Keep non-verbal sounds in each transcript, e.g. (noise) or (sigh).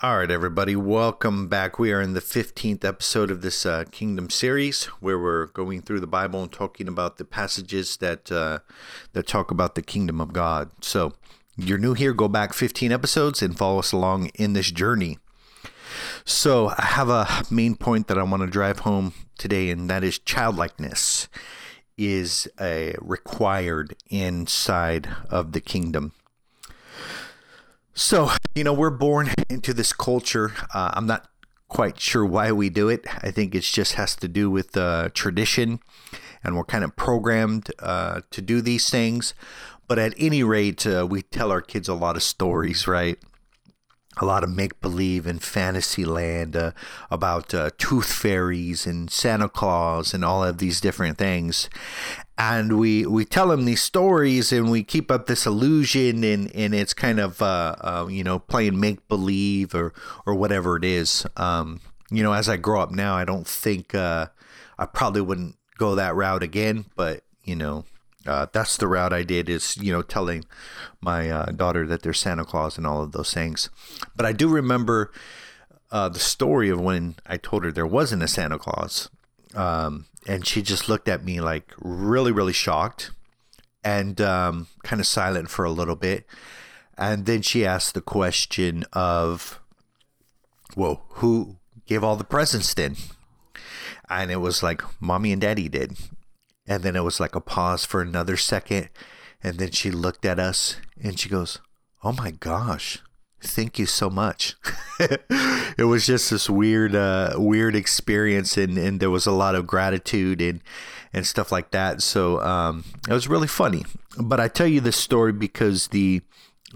All right, everybody, welcome back. We are in the 15th episode of this uh, Kingdom series where we're going through the Bible and talking about the passages that uh, that talk about the kingdom of God. So, you're new here, go back 15 episodes and follow us along in this journey. So, I have a main point that I want to drive home today, and that is childlikeness is a required inside of the kingdom. So, you know, we're born into this culture. Uh, I'm not quite sure why we do it. I think it just has to do with uh, tradition, and we're kind of programmed uh, to do these things. But at any rate, uh, we tell our kids a lot of stories, right? a lot of make believe and fantasy land uh, about uh, tooth fairies and Santa Claus and all of these different things. And we, we tell them these stories and we keep up this illusion and, and it's kind of, uh, uh you know, playing make believe or, or whatever it is. Um, you know, as I grow up now, I don't think uh, I probably wouldn't go that route again, but, you know, uh, that's the route I did is you know telling my uh, daughter that there's Santa Claus and all of those things. But I do remember uh, the story of when I told her there wasn't a Santa Claus, um, and she just looked at me like really really shocked and um, kind of silent for a little bit, and then she asked the question of, "Whoa, who gave all the presents then?" And it was like mommy and daddy did and then it was like a pause for another second. And then she looked at us and she goes, Oh my gosh, thank you so much. (laughs) it was just this weird, uh, weird experience. And, and there was a lot of gratitude and, and stuff like that. So um, it was really funny. But I tell you this story because the,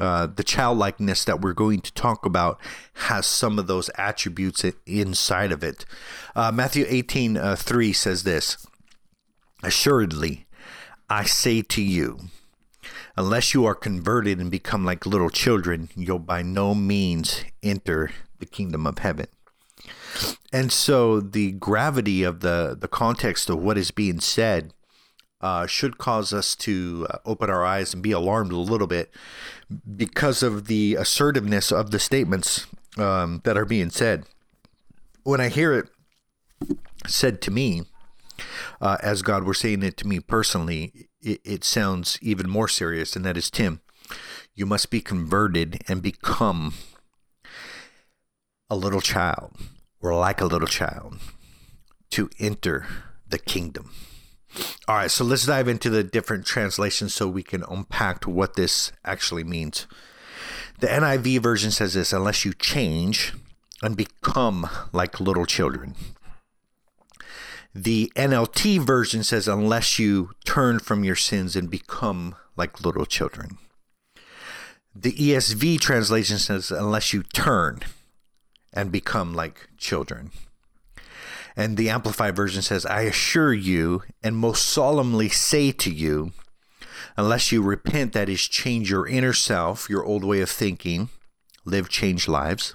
uh, the childlikeness that we're going to talk about has some of those attributes inside of it. Uh, Matthew 18 uh, 3 says this Assuredly, I say to you, unless you are converted and become like little children, you'll by no means enter the kingdom of heaven. And so the gravity of the, the context of what is being said uh, should cause us to uh, open our eyes and be alarmed a little bit because of the assertiveness of the statements um, that are being said. When I hear it said to me, uh, as God were saying it to me personally, it, it sounds even more serious, and that is Tim, you must be converted and become a little child or like a little child to enter the kingdom. All right, so let's dive into the different translations so we can unpack what this actually means. The NIV version says this unless you change and become like little children. The NLT version says, unless you turn from your sins and become like little children. The ESV translation says, unless you turn and become like children. And the Amplified version says, I assure you and most solemnly say to you, unless you repent, that is, change your inner self, your old way of thinking, live changed lives,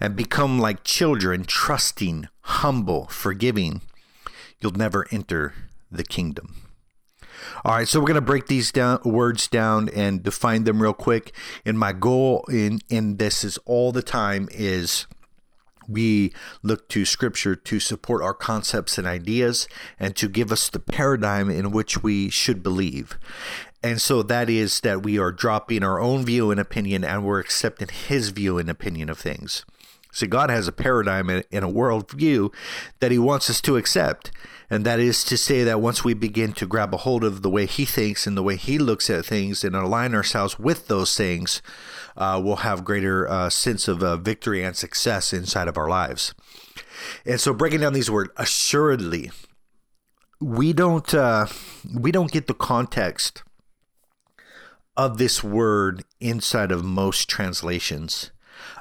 and become like children, trusting, humble, forgiving, you'll never enter the kingdom. All right, so we're going to break these down words down and define them real quick. And my goal in in this is all the time is we look to scripture to support our concepts and ideas and to give us the paradigm in which we should believe. And so that is that we are dropping our own view and opinion and we're accepting his view and opinion of things. See, God has a paradigm and a worldview that He wants us to accept. And that is to say that once we begin to grab a hold of the way He thinks and the way He looks at things and align ourselves with those things, uh, we'll have greater uh, sense of uh, victory and success inside of our lives. And so, breaking down these words, assuredly, we don't uh, we don't get the context of this word inside of most translations.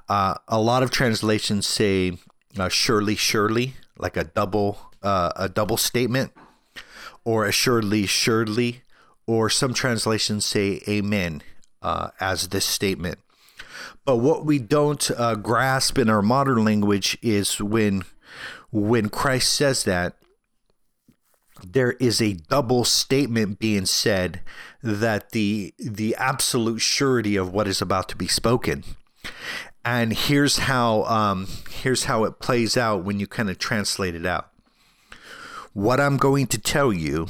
Uh, a lot of translations say uh, surely, surely, like a double uh, a double statement, or assuredly, surely, or some translations say amen uh, as this statement. But what we don't uh, grasp in our modern language is when when Christ says that there is a double statement being said that the the absolute surety of what is about to be spoken And here's how um, here's how it plays out when you kind of translate it out. What I'm going to tell you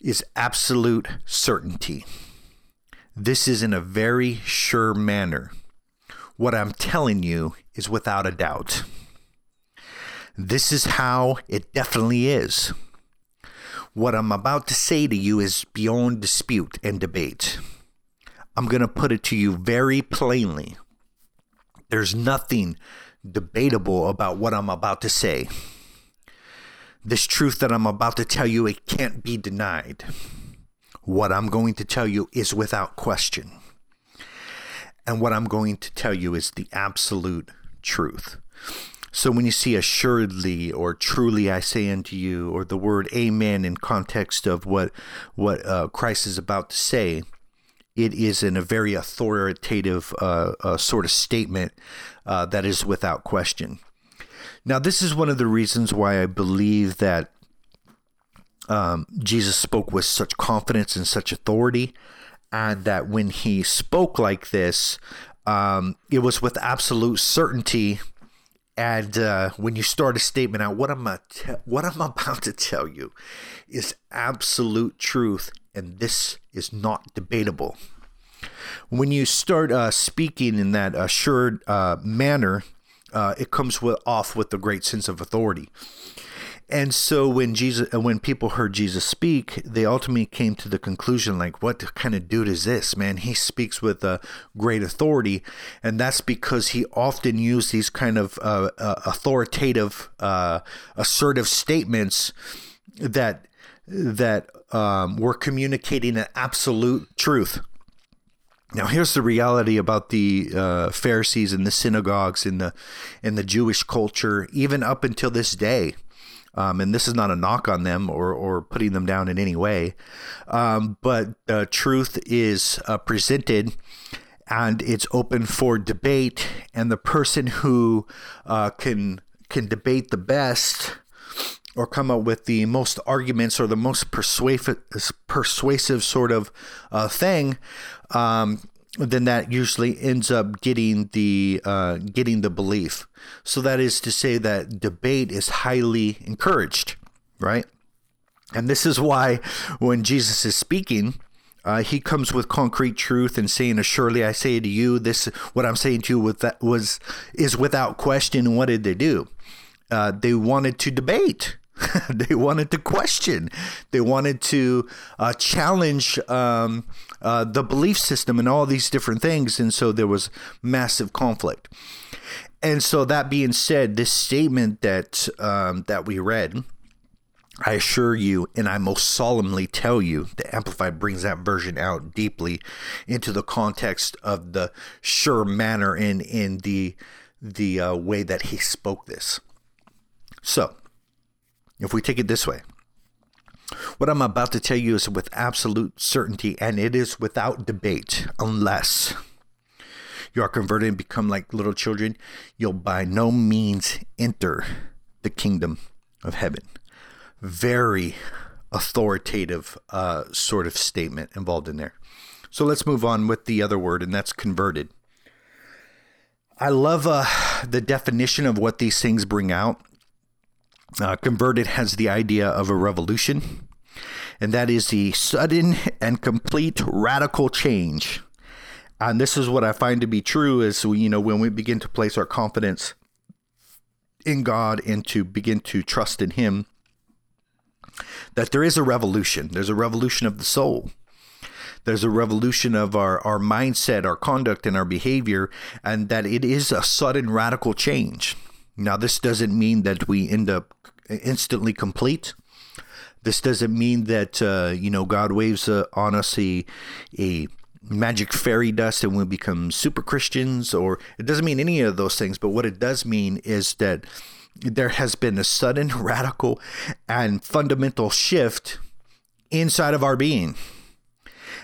is absolute certainty. This is in a very sure manner. What I'm telling you is without a doubt. This is how it definitely is. What I'm about to say to you is beyond dispute and debate. I'm going to put it to you very plainly. There's nothing debatable about what I'm about to say. This truth that I'm about to tell you, it can't be denied. What I'm going to tell you is without question. And what I'm going to tell you is the absolute truth. So when you see assuredly or truly I say unto you, or the word amen in context of what what uh, Christ is about to say, it is in a very authoritative uh, uh, sort of statement uh, that is without question. Now, this is one of the reasons why I believe that um, Jesus spoke with such confidence and such authority, and that when he spoke like this, um, it was with absolute certainty. And uh, when you start a statement out, what I'm te- what I'm (laughs) about to tell you is absolute truth, and this is not debatable. When you start uh, speaking in that assured uh, manner, uh, it comes with, off with a great sense of authority. And so when Jesus, uh, when people heard Jesus speak, they ultimately came to the conclusion, like, what kind of dude is this, man? He speaks with a great authority, and that's because he often used these kind of uh, uh, authoritative, uh, assertive statements that that um, were communicating an absolute truth. Now, here's the reality about the uh, Pharisees and the synagogues in the in the Jewish culture, even up until this day. Um, and this is not a knock on them or, or putting them down in any way, um, but the truth is uh, presented and it's open for debate. And the person who uh, can can debate the best or come up with the most arguments or the most persuasive persuasive sort of uh, thing um, then that usually ends up getting the uh, getting the belief. So that is to say that debate is highly encouraged, right? And this is why when Jesus is speaking, uh, he comes with concrete truth and saying, "Surely I say to you, this what I'm saying to you with that was is without question." And what did they do? Uh, they wanted to debate. (laughs) they wanted to question. They wanted to uh, challenge um, uh, the belief system and all these different things. And so there was massive conflict. And so that being said, this statement that um, that we read, I assure you, and I most solemnly tell you, the Amplified brings that version out deeply into the context of the sure manner and in the the uh, way that he spoke this. So, if we take it this way, what I'm about to tell you is with absolute certainty, and it is without debate, unless you are converted and become like little children, you'll by no means enter the kingdom of heaven. Very authoritative uh, sort of statement involved in there. So let's move on with the other word, and that's converted. I love uh, the definition of what these things bring out uh, converted has the idea of a revolution, and that is the sudden and complete radical change. And this is what I find to be true is you know when we begin to place our confidence in God and to begin to trust in Him, that there is a revolution. There's a revolution of the soul. There's a revolution of our, our mindset, our conduct, and our behavior, and that it is a sudden radical change. Now, this doesn't mean that we end up instantly complete. This doesn't mean that uh, you know God waves uh, on us a a magic fairy dust and we become super Christians, or it doesn't mean any of those things. But what it does mean is that there has been a sudden, (laughs) radical, and fundamental shift inside of our being.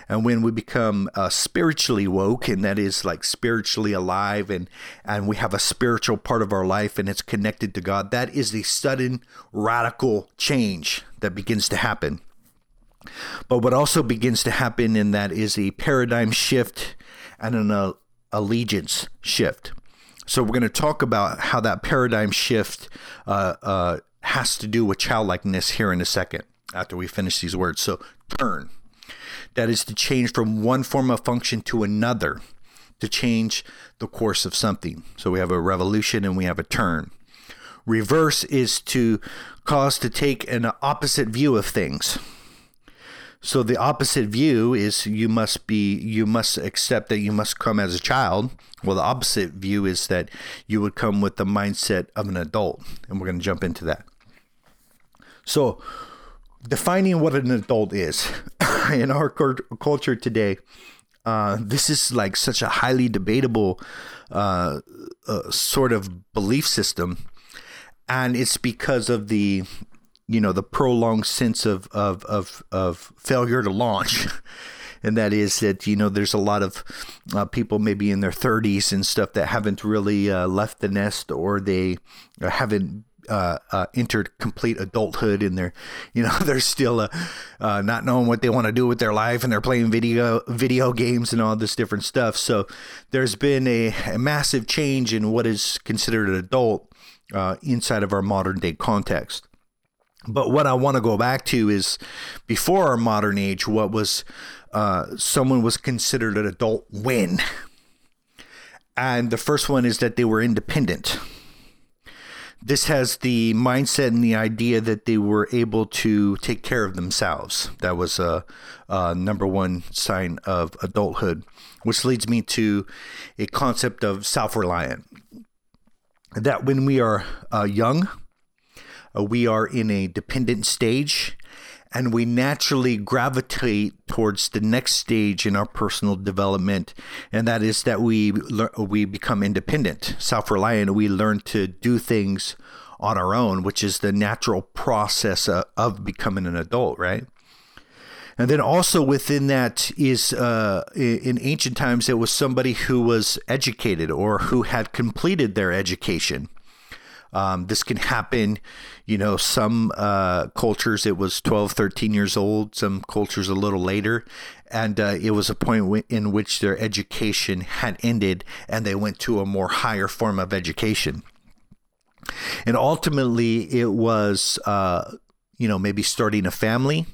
And when we become uh, spiritually woke, and that is like spiritually alive, and and we have a spiritual part of our life, and it's connected to God, that is the sudden radical change that begins to happen. But what also begins to happen in that is a paradigm shift and an uh, allegiance shift. So we're going to talk about how that paradigm shift uh, uh, has to do with childlikeness here in a second after we finish these words. So turn. That is to change from one form of function to another, to change the course of something. So we have a revolution and we have a turn. Reverse is to cause to take an opposite view of things. So the opposite view is you must be you must accept that you must come as a child. Well, the opposite view is that you would come with the mindset of an adult, and we're going to jump into that. So, defining what an adult is (laughs) in our culture today, uh, this is like such a highly debatable uh, uh, sort of belief system, and it's because of the you know the prolonged sense of of of, of failure to launch. (laughs) And that is that you know there's a lot of uh, people maybe in their 30s and stuff that haven't really uh, left the nest or they haven't uh, uh, entered complete adulthood and they're you know (laughs) they're still uh, uh, not knowing what they want to do with their life and they're playing video video games and all this different stuff so there's been a, a massive change in what is considered an adult uh, inside of our modern day context but what I want to go back to is before our modern age, what was uh, someone was considered an adult when. And the first one is that they were independent. This has the mindset and the idea that they were able to take care of themselves. That was a, a number one sign of adulthood, which leads me to a concept of self reliant. That when we are uh, young, uh, we are in a dependent stage and we naturally gravitate towards the next stage in our personal development and that is that we we become independent self-reliant. We learn to do things on our own which is the natural process uh, of becoming an adult right? And then also within that is uh, in ancient times it was somebody who was educated or who had completed their education um, this can happen, you know, some uh, cultures it was 12, 13 years old, some cultures a little later. And uh, it was a point w- in which their education had ended and they went to a more higher form of education. And ultimately, it was, uh, you know, maybe starting a family.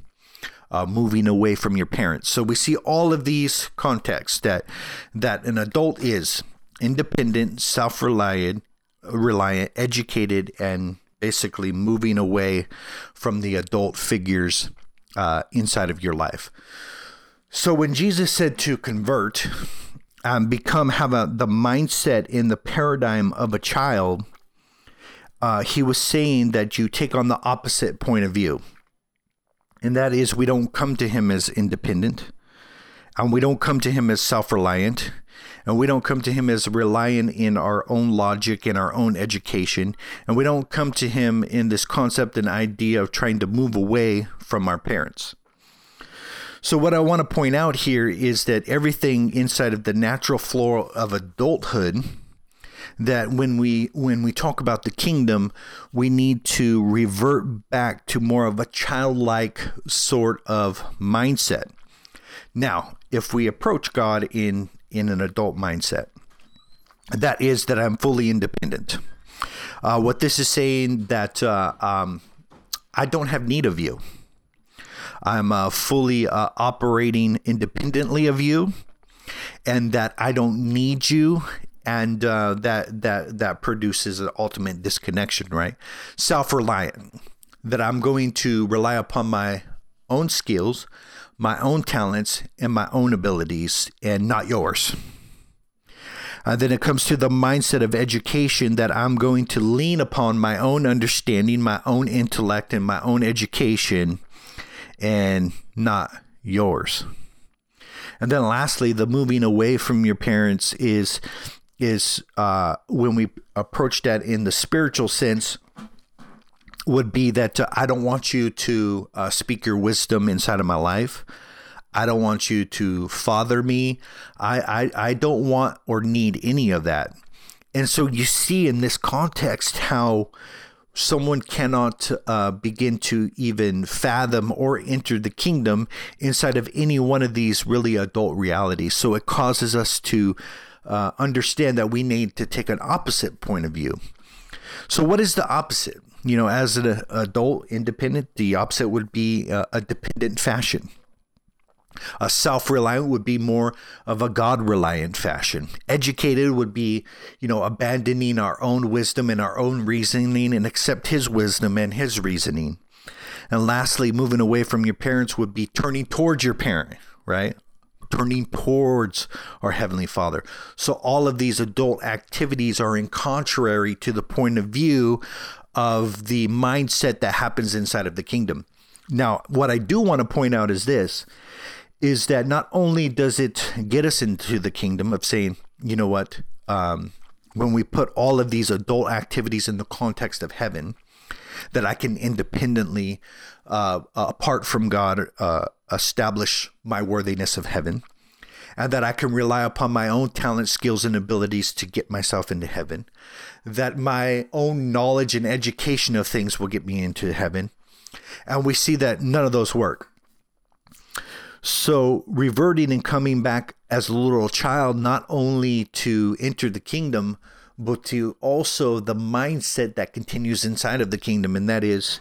Uh, moving away from your parents. So we see all of these contexts that that an adult is independent, self-reliant, reliant, educated, and basically moving away from the adult figures uh, inside of your life. So when Jesus said to convert, um, become have a the mindset in the paradigm of a child, uh, he was saying that you take on the opposite point of view, and that is we don't come to him as independent, and we don't come to him as self reliant and we don't come to him as relying in our own logic and our own education. And we don't come to him in this concept and idea of trying to move away from our parents. So, what I want to point out here is that everything inside of the natural flow of adulthood that when we when we talk about the kingdom we need to revert back to more of a childlike sort of mindset now if we approach god in in an adult mindset. That is that I'm fully independent. Uh, what this is saying that uh, um, I don't have need of you. I'm uh, fully uh, operating independently of you, and that I don't need you, and uh, that that that produces an ultimate disconnection. Right, self-reliant. That I'm going to rely upon my own skills, my own talents and my own abilities and not yours. Uh, then it comes to the mindset of education that I'm going to lean upon my own understanding, my own intellect, and my own education, and not yours. And then lastly, the moving away from your parents is is uh, when we approach that in the spiritual sense would be that uh, I don't want you to uh, speak your wisdom inside of my life. I don't want you to father me. I, I, I don't want or need any of that. And so you see in this context how someone cannot uh, begin to even fathom or enter the kingdom inside of any one of these really adult realities. So it causes us to uh, understand that we need to take an opposite point of view. So, what is the opposite? You know, as an adult independent, the opposite would be a, a dependent fashion. A self reliant would be more of a God reliant fashion. Educated would be, you know, abandoning our own wisdom and our own reasoning and accept His wisdom and His reasoning. And lastly, moving away from your parents would be turning towards your parent, right? Turning towards our Heavenly Father. So all of these adult activities are in contrary to the point of view of the mindset that happens inside of the kingdom. Now, what I do want to point out is this is that not only does it get us into the kingdom of saying, you know what, um, when we put all of these adult activities in the context of heaven, that I can independently, uh, apart from God, uh, establish my worthiness of heaven, and that I can rely upon my own talent, skills, and abilities to get myself into heaven, that my own knowledge and education of things will get me into heaven. And we see that none of those work. So, reverting and coming back as a little child, not only to enter the kingdom, but to also the mindset that continues inside of the kingdom, and that is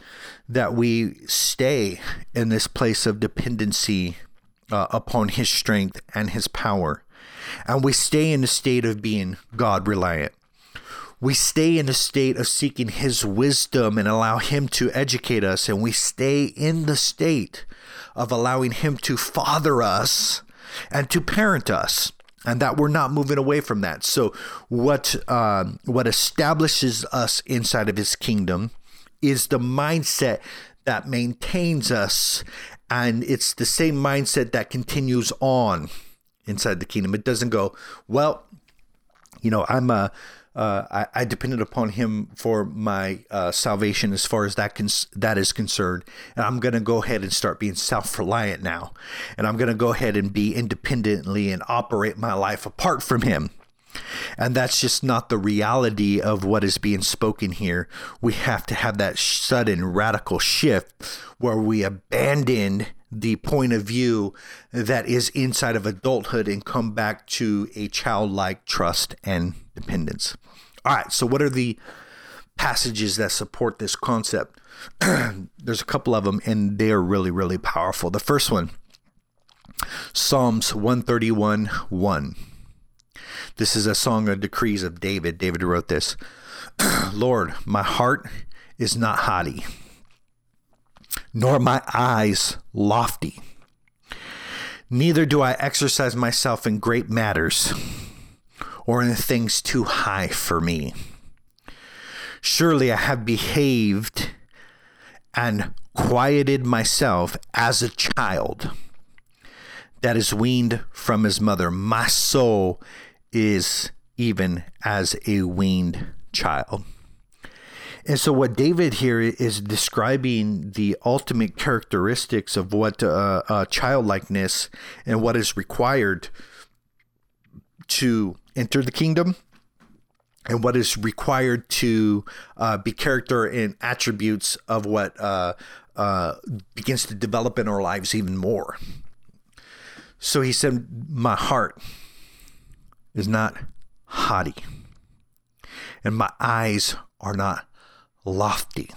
that we stay in this place of dependency uh, upon His strength and His power. And we stay in a state of being God reliant. We stay in a state of seeking His wisdom and allow Him to educate us. And we stay in the state of allowing Him to father us and to parent us and that we're not moving away from that. So, what uh, what establishes us inside of His kingdom is the mindset that maintains us, and it's the same mindset that continues on inside the kingdom. It doesn't go well. You know, I'm a uh, I, I, depended upon him for my uh, salvation as far as that cons- that is concerned. And I'm going to go ahead and start being self reliant now. And I'm going to go ahead and be independently and operate my life apart from him. And that's just not the reality of what is being spoken here. We have to have that sudden radical shift where we abandon the point of view that is inside of adulthood and come back to a childlike trust and dependence. All right, so what are the passages that support this concept? (clears throat) There's a couple of them, and they are really, really powerful. The first one, Psalms 131 1. This is a song of degrees of David. David wrote this (clears throat) Lord, my heart is not haughty, nor my eyes lofty. Neither do I exercise myself in great matters or in things too high for me. Surely I have behaved and quieted myself as a child that is weaned from his mother. My soul is even as a weaned child. And so, what David here is describing the ultimate characteristics of what uh, uh, childlikeness and what is required to enter the kingdom and what is required to uh, be character and attributes of what uh, uh, begins to develop in our lives even more. So he said, My heart is not haughty, and my eyes are not lofty.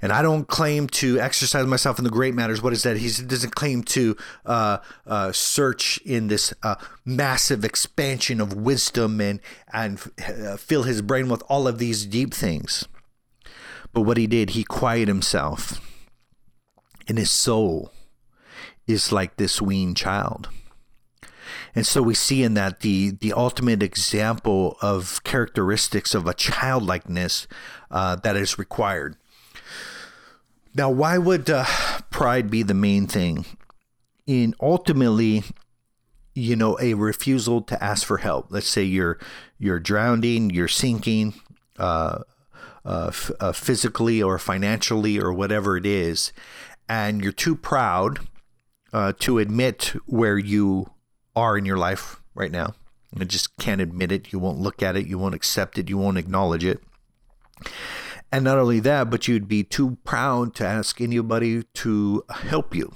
And I don't claim to exercise myself in the great matters. What is that? He doesn't claim to uh, uh, search in this uh, massive expansion of wisdom and and uh, fill his brain with all of these deep things. But what he did, he quieted himself, and his soul is like this weaned child. And so we see in that the the ultimate example of characteristics of a childlikeness uh, that is required. Now, why would uh, pride be the main thing? In ultimately, you know, a refusal to ask for help. Let's say you're you're drowning, you're sinking, uh, uh, f- uh, physically or financially or whatever it is, and you're too proud uh, to admit where you are in your life right now. You just can't admit it. You won't look at it. You won't accept it. You won't acknowledge it. And not only that, but you'd be too proud to ask anybody to help you.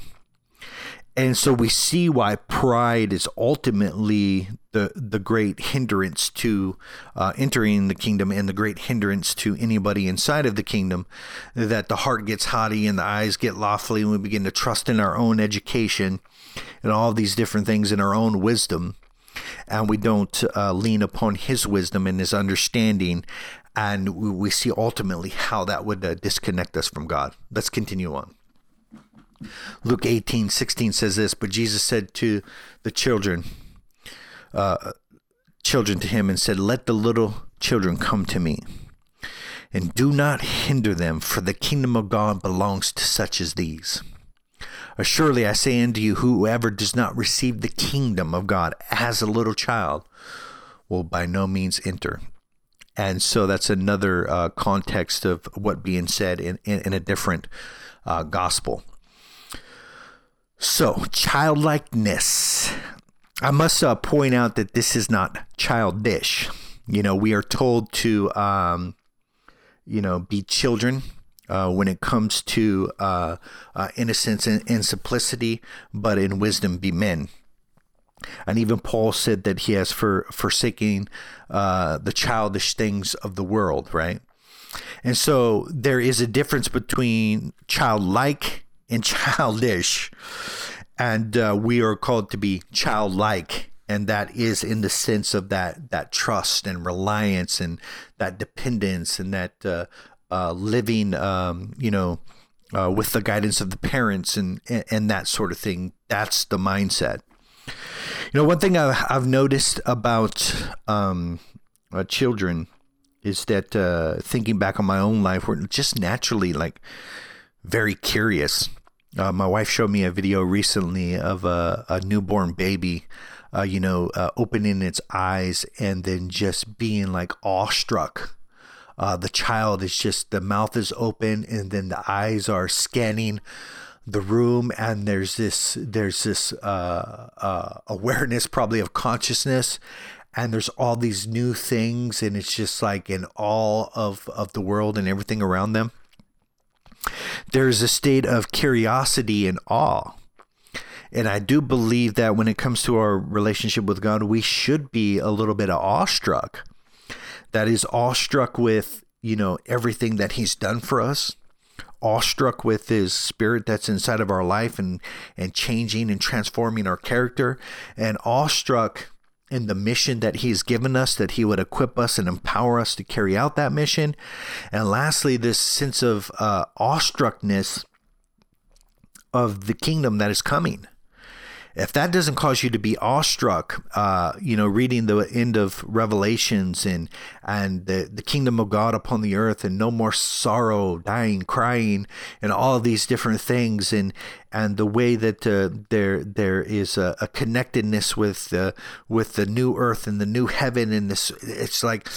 and so we see why pride is ultimately the the great hindrance to uh, entering the kingdom and the great hindrance to anybody inside of the kingdom that the heart gets haughty and the eyes get lofty and we begin to trust in our own education and all these different things in our own wisdom and we don't uh, lean upon his wisdom and his understanding and we, we see ultimately how that would uh, disconnect us from god let's continue on Luke 18, 16 says this, but Jesus said to the children, uh, children to him and said, Let the little children come to me, and do not hinder them, for the kingdom of God belongs to such as these. Assuredly, I say unto you, whoever does not receive the kingdom of God as a little child will by no means enter. And so that's another uh, context of what being said in, in, in a different uh, gospel. So, childlikeness. I must uh, point out that this is not childish. You know, we are told to, um, you know, be children uh, when it comes to uh, uh, innocence and, and, simplicity, but in wisdom be men. And even Paul said that he has for forsaking uh, the childish things of the world, right? And so there is a difference between childlike and (laughs) childish. And uh, we are called to be childlike. And that is in the sense of that, that trust and reliance and that dependence and that uh, uh, living, um, you know, uh, with the guidance of the parents and, and, and that sort of thing. That's the mindset. You know, one thing I've, I've noticed about um, uh, children is that uh, thinking back on my own life, we're just naturally like very curious. Uh, my wife showed me a video recently of a, a newborn baby, uh, you know, uh, opening its eyes and then just being like awestruck. Uh, the child is just, the mouth is open and then the eyes are scanning the room and there's this there's this uh, uh, awareness probably of consciousness and there's all these new things and it's just like in all of of the world and everything around them there's a state of curiosity and awe. And I do believe that when it comes to our relationship with God, we should be a little bit awestruck. That is awestruck with, you know, everything that He's done for us, awestruck with His Spirit that's inside of our life and, and changing and transforming our character, and awestruck in the mission that He's given us, that He would equip us and empower us to carry out that mission. And lastly, this sense of uh, awestruckness of the kingdom that is coming if that doesn't cause you to be awestruck, uh, you know, reading the end of Revelations and and the, the kingdom of God upon the earth and no more sorrow, dying, crying, and all these different things, and and the way that uh, there there is a, a connectedness with uh, with the new earth and the new heaven, and this it's like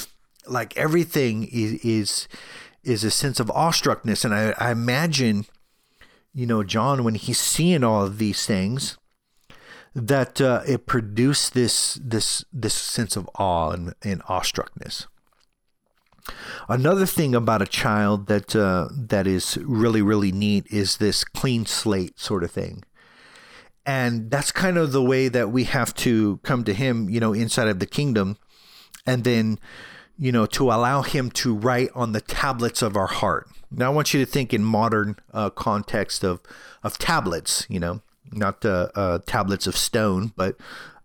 like everything is is, is a sense of awestruckness, and I, I imagine, you know, John when he's seeing all of these things that uh, it produced this this this sense of awe and, and awestruckness. Another thing about a child that uh, that is really really neat is this clean slate sort of thing, and that's kind of the way that we have to come to Him, you know, inside of the kingdom, and then you know to allow Him to write on the tablets of our heart. Now I want you to think in modern uh, context of of tablets, you know, not uh, uh, tablets of stone, but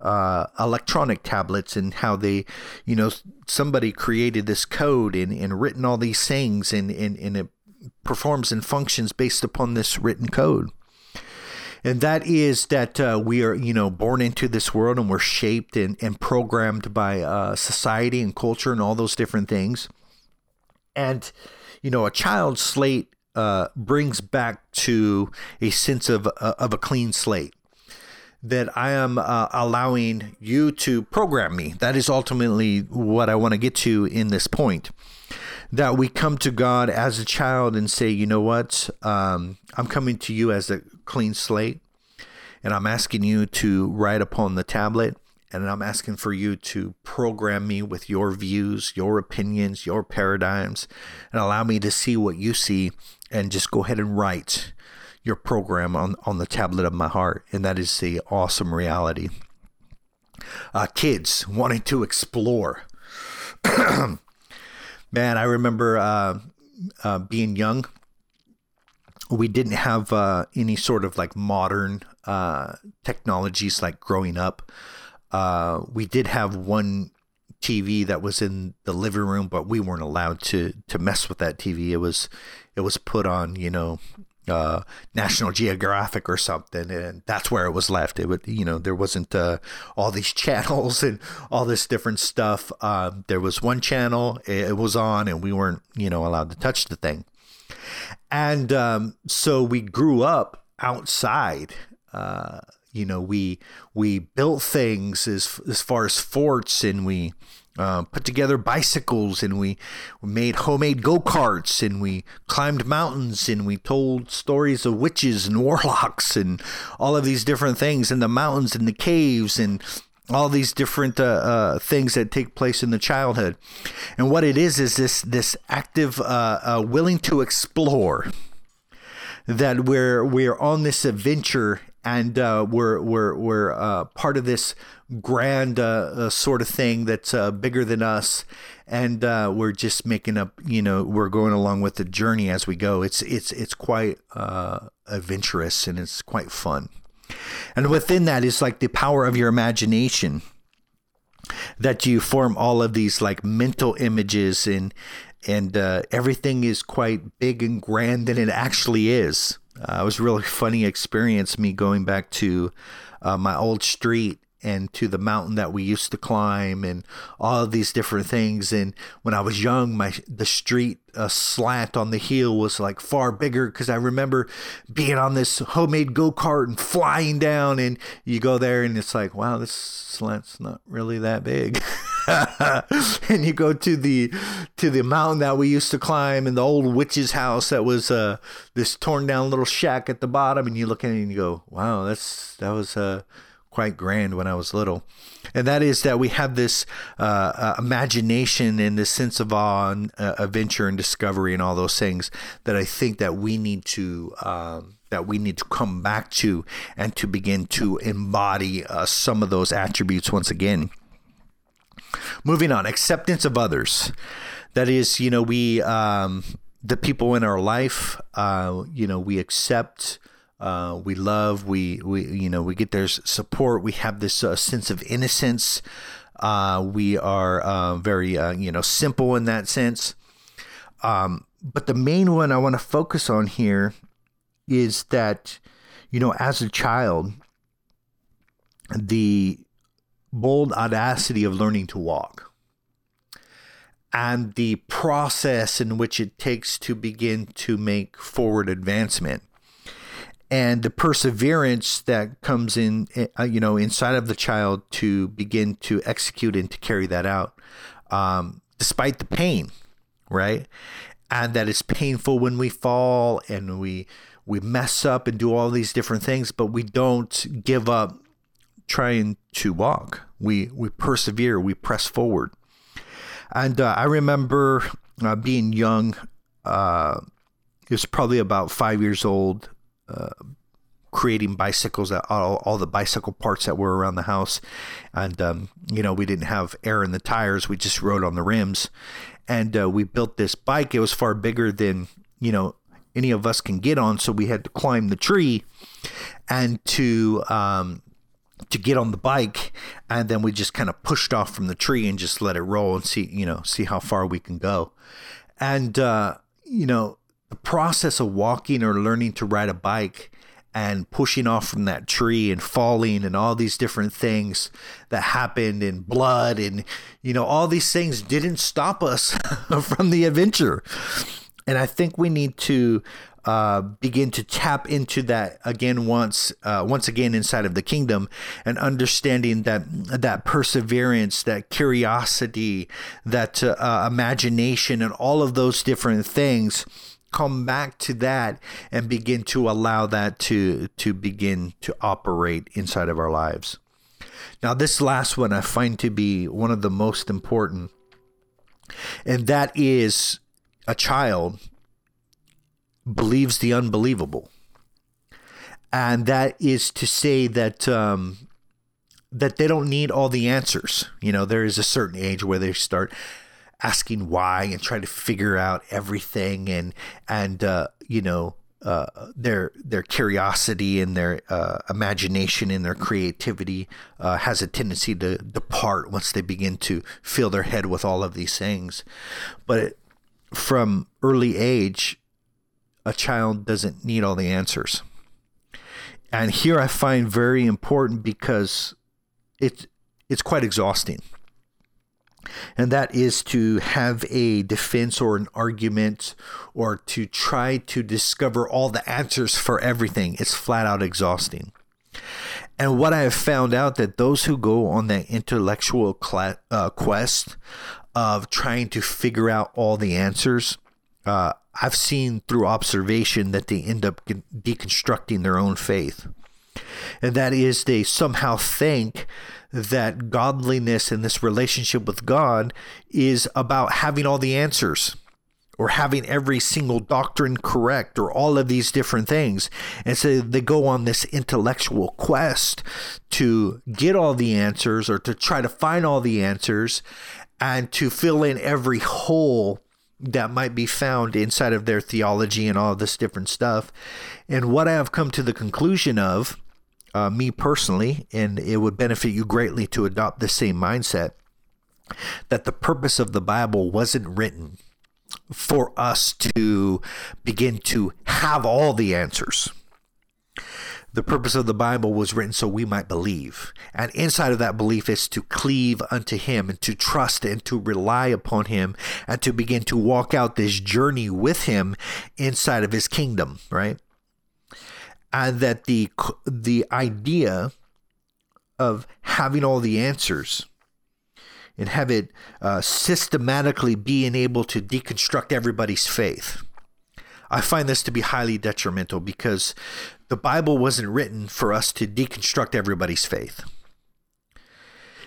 uh, electronic tablets, and how they, you know, somebody created this code and, and written all these things, and, and, and it performs and functions based upon this written code. And that is that uh, we are, you know, born into this world and we're shaped and, and programmed by uh, society and culture and all those different things. And, you know, a child's slate uh, brings back to a sense of uh, of a clean slate. That I am uh, allowing you to program me. That is ultimately what I want to get to in this point. That we come to God as a child and say, you know what? Um, I'm coming to you as a clean slate, and I'm asking you to write upon the tablet and I'm asking for you to program me with your views, your opinions, your paradigms, and allow me to see what you see and just go ahead and write your program on on the tablet of my heart, and that is the awesome reality. Uh, kids wanting to explore. (clears throat) Man, I remember uh, uh, being young. We didn't have uh, any sort of like modern uh, technologies like growing up. Uh, we did have one TV that was in the living room, but we weren't allowed to to mess with that TV. It was it was put on, you know, uh, National Geographic or something, and that's where it was left. It would, you know, there wasn't uh, all these (laughs) channels and all this different stuff. Uh, there was one channel, it was on, and we weren't, you know, allowed to touch the thing. And um, so we grew up outside. You know, we we built things as as far as forts, and we uh, put together bicycles and we made homemade go karts and we climbed mountains and we told stories of witches and (laughs) warlocks and all of these different things in the mountains and the caves and all these different uh, uh, things that take place in the childhood. And what it is is this this active, uh, uh, willing to explore. That we're we're on this adventure and uh, we're we're we're uh, part of this grand uh, uh sort of thing that's uh, bigger than us, and uh, we're just making up. You know, we're going along with the journey as we go. It's it's it's quite adventurous and it's quite fun, and within that is like the power of your imagination. That you form all of these like mental images and and everything is quite big and grand than it actually is uh, it was a really funny experience me going back to uh, my old street and to the mountain that we used to climb and all these different things. And when i was young my the street uh, slant on the hill was like far bigger because i remember being on this homemade go-kart and flying down and you go there and it's like wow this slant's not really that big (laughs) (laughs) and you go to the to the mountain that we used to climb and the old witch's house that was uh this torn down little shack at the bottom and you look at it and you go wow that's that was uh quite grand when I was little. And that is that we have this uh, uh, imagination and this sense of awe and uh, adventure and discovery and all those things that I think that we need to um, that we need to come back to and to begin to embody uh, some of those attributes once again. Moving on, acceptance of others. That is, you know, we um, the people in our life, uh, you know, we accept uh, we love, we, we, you know, we get their support. We have this uh, sense of innocence. Uh, we are uh, very, uh, you know, simple in that sense. Um, but the main one I want to focus on here is that, you know, as a child, the bold audacity of learning to walk and the process in which it takes to begin to make forward advancement and the perseverance that comes in uh, you know inside of the child to begin to execute and to carry that out um, despite the pain right? And that it's painful when we fall and we we mess up and do all these different things but we don't give up trying to walk we we persevere we press forward and uh, i remember uh, being young uh, it was probably about five years old creating bicycles, all, all, the bicycle parts that were around the house. And, um, you know, we didn't have air in the tires, we just rode on the rims. And uh, we built this bike. It was far bigger than, you know, any of us can get on. So we had to climb the tree and to, um, to get on the bike and then we just kind of pushed off from the tree and just let it roll and see you know see how far we can go. And uh, you know the process of walking or learning to ride a bike and pushing off from that tree and falling and all these different things that happened in blood and you know all these things didn't stop us (laughs) from the adventure. And i think we need to uh, begin to tap into that again once uh, once again inside of the kingdom and understanding that that perseverance that curiosity that uh, imagination and all of those different things come back to that and begin to allow that to to begin to operate inside of our lives. Now this last one I find to be one of the most important and that is a child believes the unbelievable. and that is to say that um, that they don't need all the answers. You know, there is a certain age where they start asking why and try to figure out everything, and and uh, you know. Uh, their their curiosity and their uh, imagination and their creativity uh, has a tendency to depart once they begin to fill their head with all of these things. But from early age, a child doesn't need all the answers. And here I find very important because it's it's quite exhausting. And that is to have a defense or an argument or to try to discover all the answers for everything. It's flat out exhausting. And what I have found out that those who go on that intellectual uh, quest of trying to figure out all the answers, uh, I've seen through observation that they end up deconstructing their own faith. And that is, they somehow think that godliness and this relationship with God is about having all the answers or having every single doctrine correct or all of these different things. And so they go on this intellectual quest to get all the answers or to try to find all the answers and to fill in every hole that might be found inside of their theology and all this different stuff. And what I have come to the conclusion of, uh, me personally, and it would benefit you greatly to adopt the same mindset, that the purpose of the Bible wasn't written for us to begin to have all the answers the purpose of the Bible was written so we might believe. And inside of that belief is to cleave unto Him and to trust and to rely upon Him and to begin to walk out this journey with Him inside of His kingdom, right? And that the the idea of having all the answers and have it uh, systematically being able to deconstruct everybody's faith. I find this to be highly detrimental because the Bible wasn't written for us to deconstruct everybody's faith.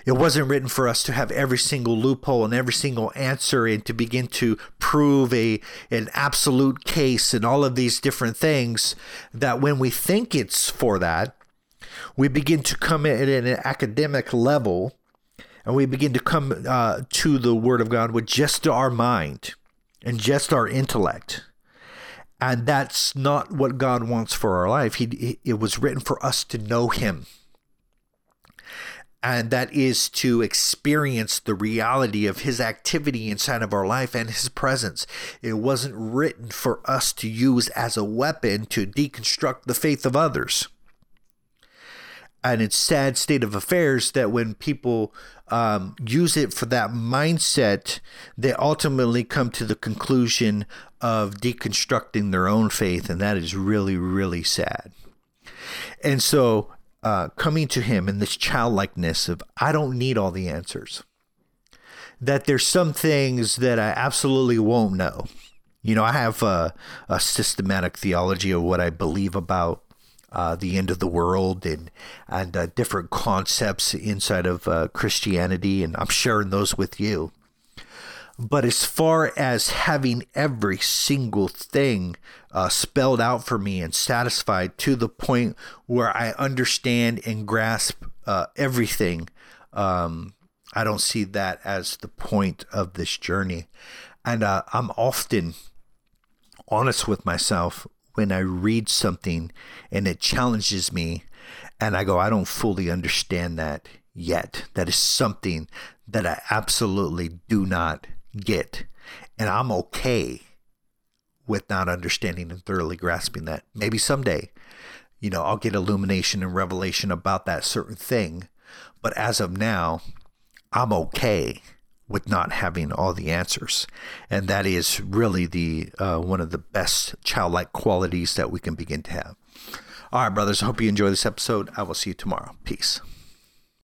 It wasn't written for us to have every single loophole and every single answer and to begin to prove a an absolute case and all of these different things that when we think it's for that, we begin to come at an academic level and we begin to come uh, to the Word of God with just our mind and just our intellect and that's not what God wants for our life. He, it was written for us to know Him. And that is to experience the reality of His activity inside of our life and His presence. It wasn't written for us to use as a weapon to deconstruct the faith of others. And it's sad state of affairs that when people um, use it for that mindset, they ultimately come to the conclusion of deconstructing their own faith, and that is really, really sad. And so, uh, coming to Him in this childlikeness of, I don't need all the answers, that there's some things that I absolutely won't know. You know, I have a, a systematic theology of what I believe about uh, the end of the world and and uh, different concepts inside of uh, Christianity, and I'm sharing those with you. But as far as having every single thing uh, spelled out for me and satisfied to the point where I understand and grasp uh, everything, um, I don't see that as the point of this journey. And uh, I'm often honest with myself when I read something and it challenges me and I go, I don't fully understand that yet. That is something that I absolutely do not get. And I'm okay with not understanding and thoroughly grasping that. Maybe someday, you know, I'll get illumination and revelation about that certain thing. But as of now, I'm okay with not having all the answers, and that is really the uh, one of the best childlike qualities that we can begin to have. All right, brothers. I hope you enjoy this episode. I will see you tomorrow. Peace.